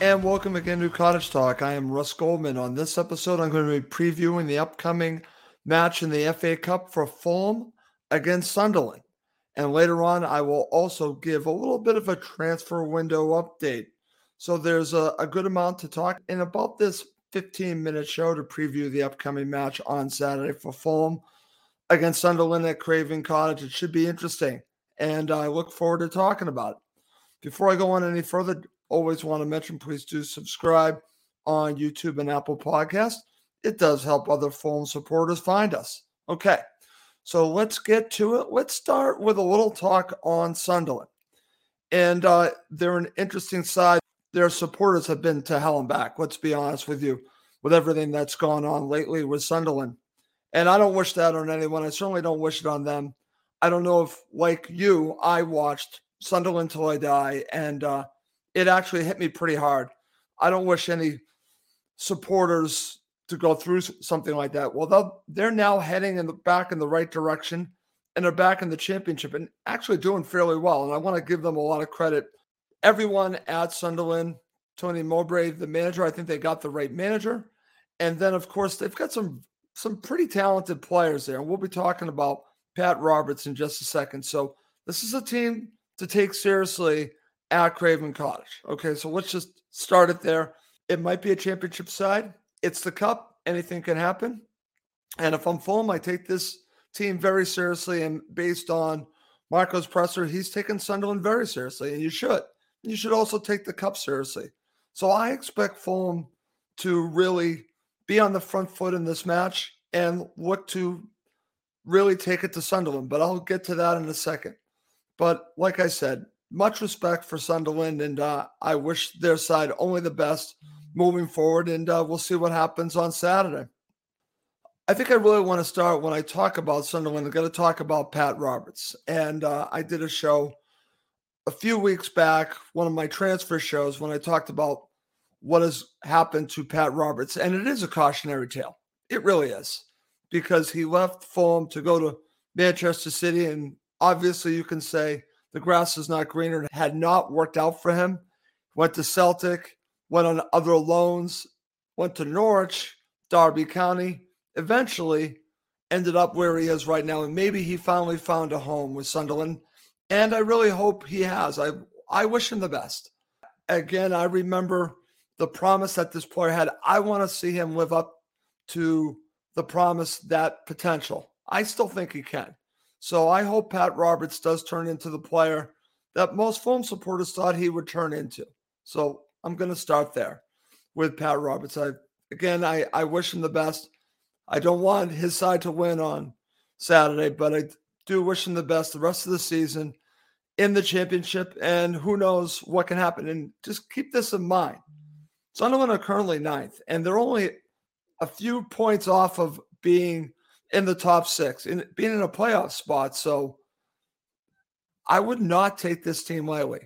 And welcome again to Cottage Talk. I am Russ Goldman. On this episode, I'm going to be previewing the upcoming match in the FA Cup for Fulham against Sunderland. And later on, I will also give a little bit of a transfer window update. So there's a, a good amount to talk in about this 15 minute show to preview the upcoming match on Saturday for Fulham against Sunderland at Craven Cottage. It should be interesting. And I look forward to talking about it. Before I go on any further, always want to mention please do subscribe on YouTube and Apple Podcast. It does help other Fulham supporters find us. Okay, so let's get to it. Let's start with a little talk on Sunderland. And uh, they're an interesting side. Their supporters have been to hell and back, let's be honest with you, with everything that's gone on lately with Sunderland. And I don't wish that on anyone. I certainly don't wish it on them. I don't know if, like you, I watched Sunderland till I die. And uh, it actually hit me pretty hard. I don't wish any supporters to go through something like that. Well, they're now heading in the back in the right direction and they're back in the championship and actually doing fairly well. And I want to give them a lot of credit. Everyone at Sunderland, Tony Mowbray, the manager, I think they got the right manager. And then, of course, they've got some some pretty talented players there. And we'll be talking about Pat Roberts in just a second. So this is a team to take seriously at Craven Cottage. Okay, so let's just start it there. It might be a championship side. It's the cup. Anything can happen. And if I'm Fulham, I take this team very seriously. And based on Marco's presser, he's taken Sunderland very seriously. And you should. You should also take the cup seriously. So I expect Fulham to really be on the front foot in this match and look to really take it to Sunderland. But I'll get to that in a second. But like I said, much respect for Sunderland, and uh, I wish their side only the best moving forward. And uh, we'll see what happens on Saturday. I think I really want to start when I talk about Sunderland. I'm going to talk about Pat Roberts, and uh, I did a show a few weeks back, one of my transfer shows, when I talked about what has happened to Pat Roberts, and it is a cautionary tale. It really is because he left Fulham to go to Manchester City, and obviously you can say the grass is not greener. Had not worked out for him. Went to Celtic, went on other loans, went to Norwich, Derby County, eventually ended up where he is right now. And maybe he finally found a home with Sunderland. And I really hope he has. I I wish him the best. Again, I remember the promise that this player had. I want to see him live up to the promise, that potential. I still think he can. So I hope Pat Roberts does turn into the player that most Fulham supporters thought he would turn into. So I'm going to start there with Pat Roberts. I again, I, I wish him the best. I don't want his side to win on Saturday, but I do wish him the best the rest of the season in the championship. And who knows what can happen. And just keep this in mind. Sunderland are currently ninth, and they're only a few points off of being in the top six, in being in a playoff spot. So I would not take this team lightly.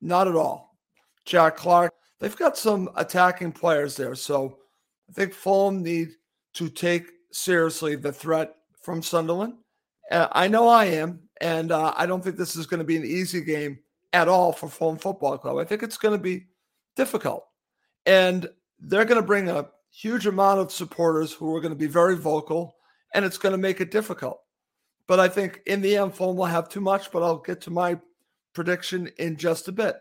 Not at all. Jack Clarke, they've got some attacking players there. So I think Fulham need to take seriously the threat from Sunderland. Uh, I know I am, and uh, I don't think this is going to be an easy game at all for Fulham Football Club. I think it's going to be difficult. And they're going to bring a huge amount of supporters who are going to be very vocal, and it's going to make it difficult. But I think in the end, Fulham will have too much, but I'll get to my prediction in just a bit.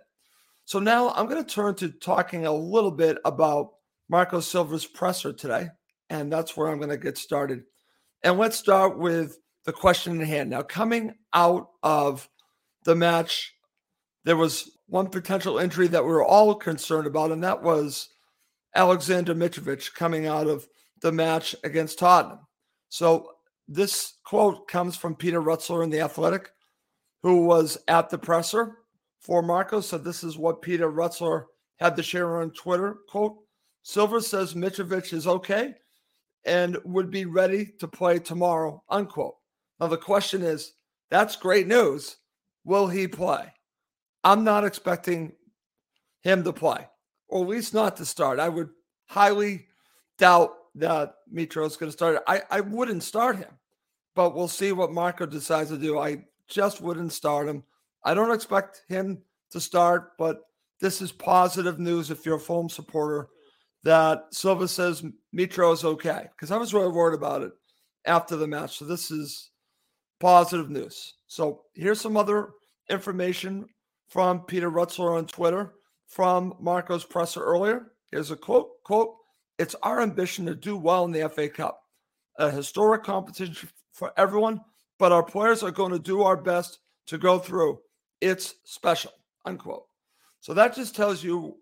So now I'm going to turn to talking a little bit about Marco Silva's presser today, and that's where I'm going to get started. And let's start with the question in hand. Now, coming out of the match, there was one potential injury that we were all concerned about, and that was Alexander Mitrovic coming out of the match against Tottenham. So this quote comes from Peter Rutzler in The Athletic, who was at the presser for Marco. So this is what Peter Rutzler had to share on Twitter. Quote, Silva says Mitrovic is okay and would be ready to play tomorrow, unquote. Now the question is, that's great news. Will he play? I'm not expecting him to play or at least not to start. I would highly doubt that Mitro is going to start. I, I wouldn't start him, but we'll see what Marco decides to do. I just wouldn't start him. I don't expect him to start, but this is positive news if you're a Fulham supporter that Silva says Mitro is okay because I was really worried about it after the match. So this is positive news. So here's some other information from Peter Rutzler on Twitter from Marco's presser earlier. Here's a quote, quote, it's our ambition to do well in the FA Cup, a historic competition for everyone, but our players are going to do our best to go through. It's special, unquote. So that just tells you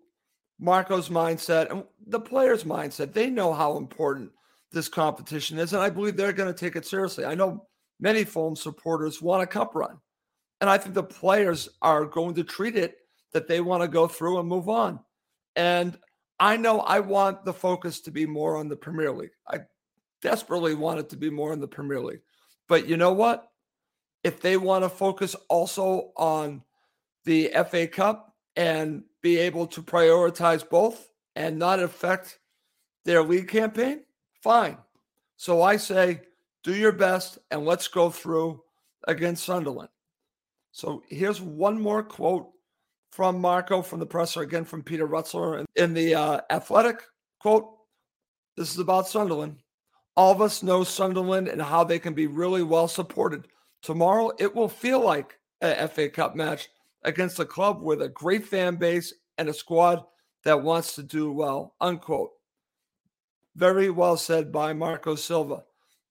Marco's mindset and the players' mindset. They know how important this competition is, and I believe they're going to take it seriously. I know many Fulham supporters want a cup run, and I think the players are going to treat it that they want to go through and move on. And I know I want the focus to be more on the Premier League. I desperately want it to be more on the Premier League. But you know what? If they want to focus also on the FA Cup and be able to prioritize both and not affect their league campaign, fine. So I say, do your best and let's go through against Sunderland. So here's one more quote from Marco from the presser, again from Peter Rutzler in the uh, Athletic quote. This is about Sunderland. All of us know Sunderland and how they can be really well supported. Tomorrow, it will feel like a FA Cup match against a club with a great fan base and a squad that wants to do well. Unquote. Very well said by Marco Silva.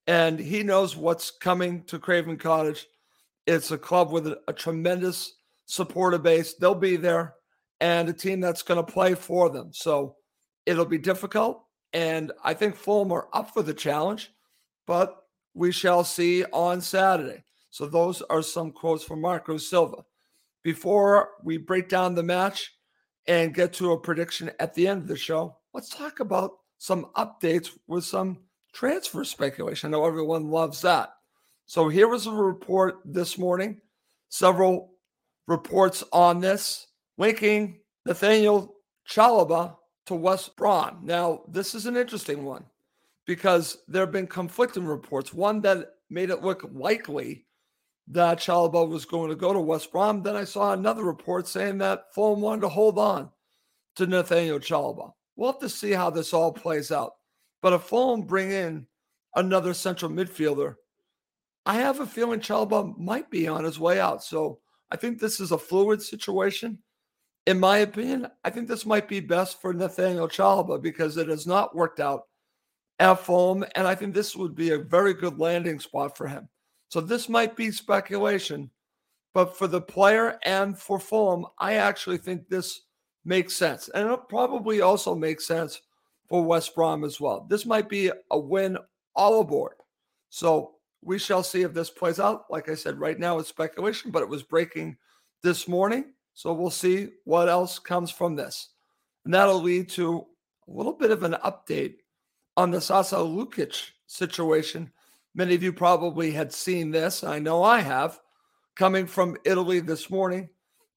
And he knows what's coming to Craven Cottage. It's a club with a, a tremendous supporter base. They'll be there and a team that's going to play for them. So it'll be difficult. And I think Fulham are up for the challenge, but we shall see on Saturday. So those are some quotes from Marco Silva. Before we break down the match and get to a prediction at the end of the show, let's talk about some updates with some transfer speculation. I know everyone loves that. So here was a report this morning. Several reports on this, linking Nathaniel Chalobah to West Brom. Now, this is an interesting one because there have been conflicting reports. One that made it look likely that Chalobah was going to go to West Brom. Then I saw another report saying that Fulham wanted to hold on to Nathaniel Chalobah. We'll have to see how this all plays out. But if Fulham bring in another central midfielder, I have a feeling Chalobah might be on his way out. So I think this is a fluid situation. In my opinion, I think this might be best for Nathaniel Chalobah because it has not worked out at Fulham, and I think this would be a very good landing spot for him. So this might be speculation, but for the player and for Fulham, I actually think this makes sense, and it probably also makes sense for West Brom as well. This might be a win all aboard. So we shall see if this plays out. Like I said, right now it's speculation, but it was breaking this morning. So we'll see what else comes from this. And that'll lead to a little bit of an update on the Sasa Lukic situation. Many of you probably had seen this. I know I have, coming from Italy this morning.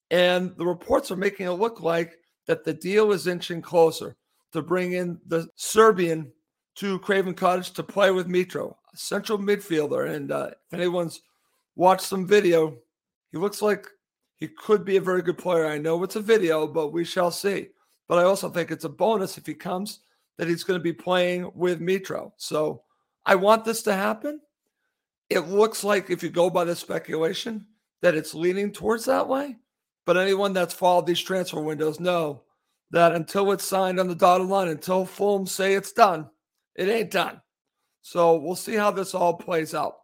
And the reports are making it look like that the deal is inching closer to bring in the Serbian to Craven Cottage to play with Mitro, central midfielder. And uh, if anyone's watched some video, he looks like he could be a very good player. I know it's a video, but we shall see. But I also think it's a bonus if he comes that he's going to be playing with Mitro. So I want this to happen. It looks like, if you go by the speculation, that it's leaning towards that way. But anyone that's followed these transfer windows know that until it's signed on the dotted line, until Fulham say it's done, it ain't done. So we'll see how this all plays out.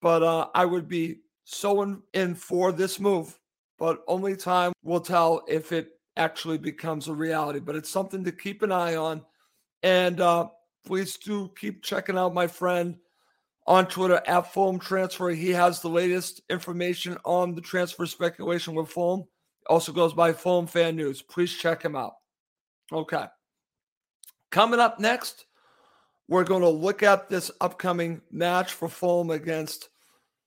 But uh, I would be so in, in for this move, but only time will tell if it actually becomes a reality. But it's something to keep an eye on. And uh, please do keep checking out my friend on Twitter at Foam Transfer. He has the latest information on the transfer speculation with Foam. Also goes by Foam Fan News. Please check him out. Okay. Coming up next, we're going to look at this upcoming match for Fulham against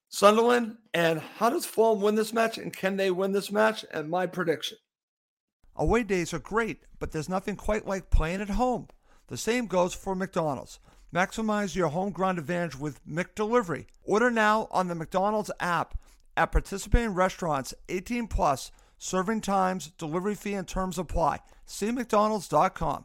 Sunderland and how does Fulham win this match and can they win this match? And my prediction. Away days are great, but there's nothing quite like playing at home. The same goes for McDonald's. Maximize your home ground advantage with McDelivery. Order now on the McDonald's app at participating restaurants 18 plus. Serving times, delivery fee, and terms apply. See McDonald's.com.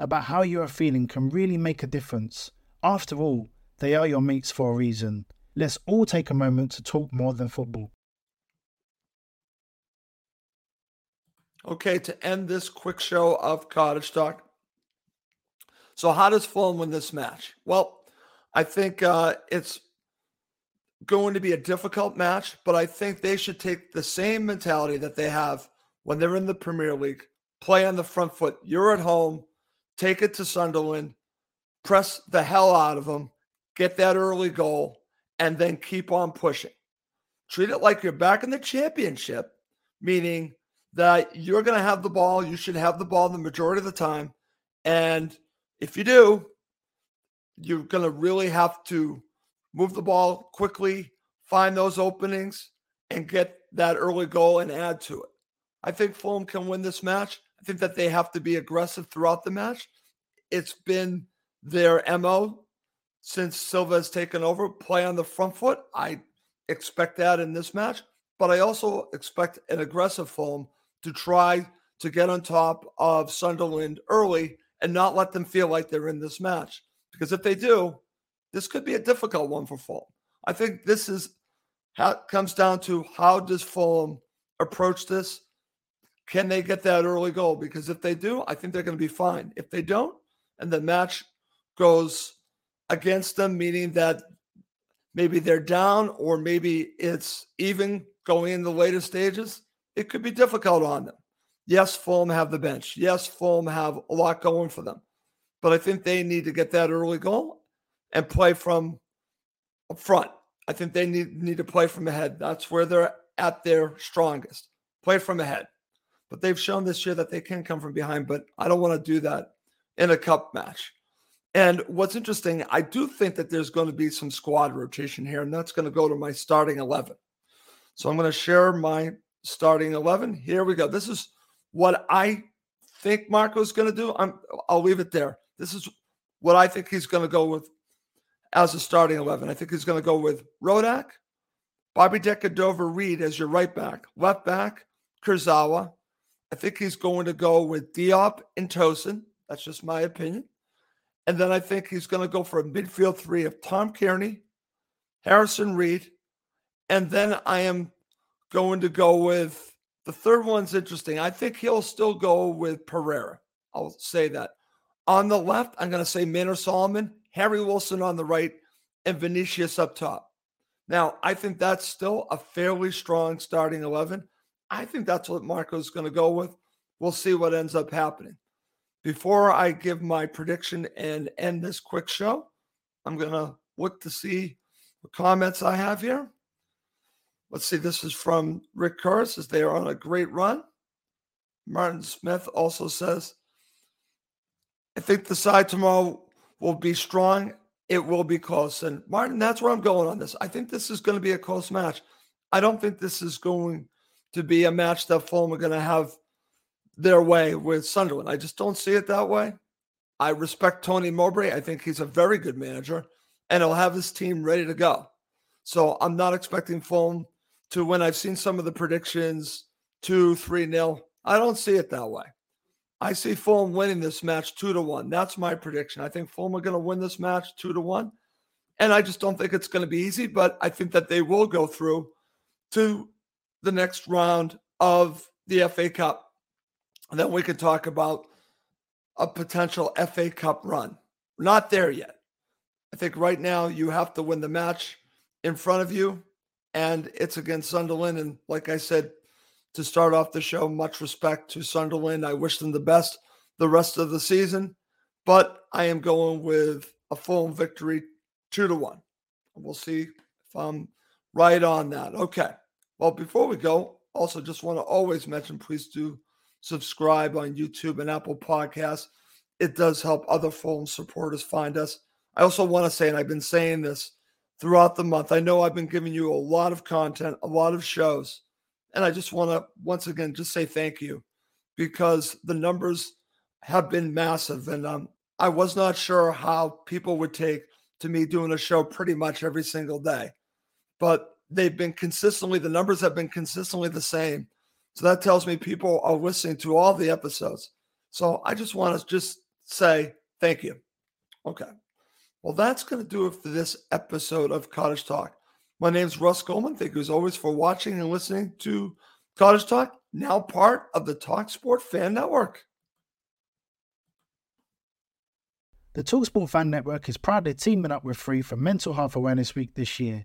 about how you are feeling can really make a difference. After all, they are your mates for a reason. Let's all take a moment to talk more than football. Okay, to end this quick show of Cottage Talk. So, how does Fulham win this match? Well, I think uh, it's going to be a difficult match, but I think they should take the same mentality that they have when they're in the Premier League, play on the front foot. You're at home, take it to Sunderland, press the hell out of them, get that early goal, and then keep on pushing. Treat it like you're back in the championship, meaning that you're going to have the ball. You should have the ball the majority of the time. And if you do, you're going to really have to move the ball quickly, find those openings, and get that early goal and add to it. I think Fulham can win this match. I think that they have to be aggressive throughout the match. It's been their MO since Silva has taken over, play on the front foot. I expect that in this match, but I also expect an aggressive Fulham to try to get on top of Sunderland early and not let them feel like they're in this match. Because if they do, this could be a difficult one for Fulham. I think this is how comes down to how does Fulham approach this? Can they get that early goal? Because if they do, I think they're going to be fine. If they don't, and the match goes against them, meaning that maybe they're down or maybe it's even going in the later stages, it could be difficult on them. Yes, Fulham have the bench. Yes, Fulham have a lot going for them. But I think they need to get that early goal and play from up front. I think they need, need to play from ahead. That's where they're at their strongest. Play from ahead. But they've shown this year that they can come from behind, but I don't want to do that in a cup match. And what's interesting, I do think that there's going to be some squad rotation here, and that's going to go to my starting 11. So I'm going to share my starting 11. Here we go. This is what I think Marco's going to do. I'm, I'll leave it there. This is what I think he's going to go with as a starting 11. I think he's going to go with Rodak, Bobby Decordova-Reid as your right back, left back, Kurzawa. I think he's going to go with Diop and Tosin. That's just my opinion. And then I think he's going to go for a midfield three of Tom Cairney, Harrison Reed. And then I am going to go with the third one's interesting. I think he'll still go with Pereira. I'll say that. On the left, I'm going to say Manor Solomon, Harry Wilson on the right, and Vinicius up top. Now, I think that's still a fairly strong starting 11. I think that's what Marco's going to go with. We'll see what ends up happening. Before I give my prediction and end this quick show, I'm going to look to see what comments I have here. Let's see. This is from Rick Kerr. Says they are on a great run. Martin Smith also says, I think the side tomorrow will be strong. It will be close. And Martin, that's where I'm going on this. I think this is going to be a close match. I don't think this is going to be a match that Fulham are going to have their way with Sunderland. I just don't see it that way. I respect Tony Mowbray. I think he's a very good manager and he'll have his team ready to go. So I'm not expecting Fulham to win. I've seen some of the predictions two, three nil. I don't see it that way. I see Fulham winning this match two to one. That's my prediction. I think Fulham are going to win this match two to one. And I just don't think it's going to be easy, but I think that they will go through to the next round of the FA Cup. And then we could talk about a potential FA Cup run. Not there yet. I think right now you have to win the match in front of you, and it's against Sunderland. And like I said, to start off the show, much respect to Sunderland. I wish them the best the rest of the season, but I am going with a full victory, two to one. We'll see if I'm right on that. Okay. Well, before we go, also just want to always mention please do subscribe on YouTube and Apple Podcasts. It does help other Fulham supporters find us. I also want to say, and I've been saying this throughout the month, I know I've been giving you a lot of content, a lot of shows. And I just want to once again just say thank you because the numbers have been massive. And um, I was not sure how people would take to me doing a show pretty much every single day. But they've been consistently, the numbers have been consistently the same. So that tells me people are listening to all the episodes. So I just want to just say thank you. Okay. Well, that's going to do it for this episode of Cottage Talk. My name is Russ Goldman. Thank you as always for watching and listening to Cottage Talk, now part of the Talk Sport Fan Network. The Talksport Fan Network is proudly teaming up with Free for Mental Health Awareness Week this year.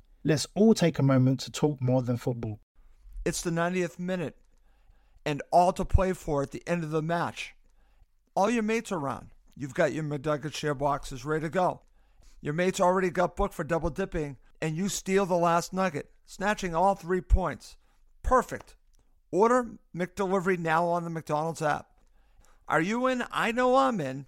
Let's all take a moment to talk more than football. It's the 90th minute and all to play for at the end of the match. All your mates are around. You've got your McNugget share boxes ready to go. Your mates already got booked for double dipping, and you steal the last nugget, snatching all three points. Perfect. Order McDelivery now on the McDonald's app. Are you in? I know I'm in.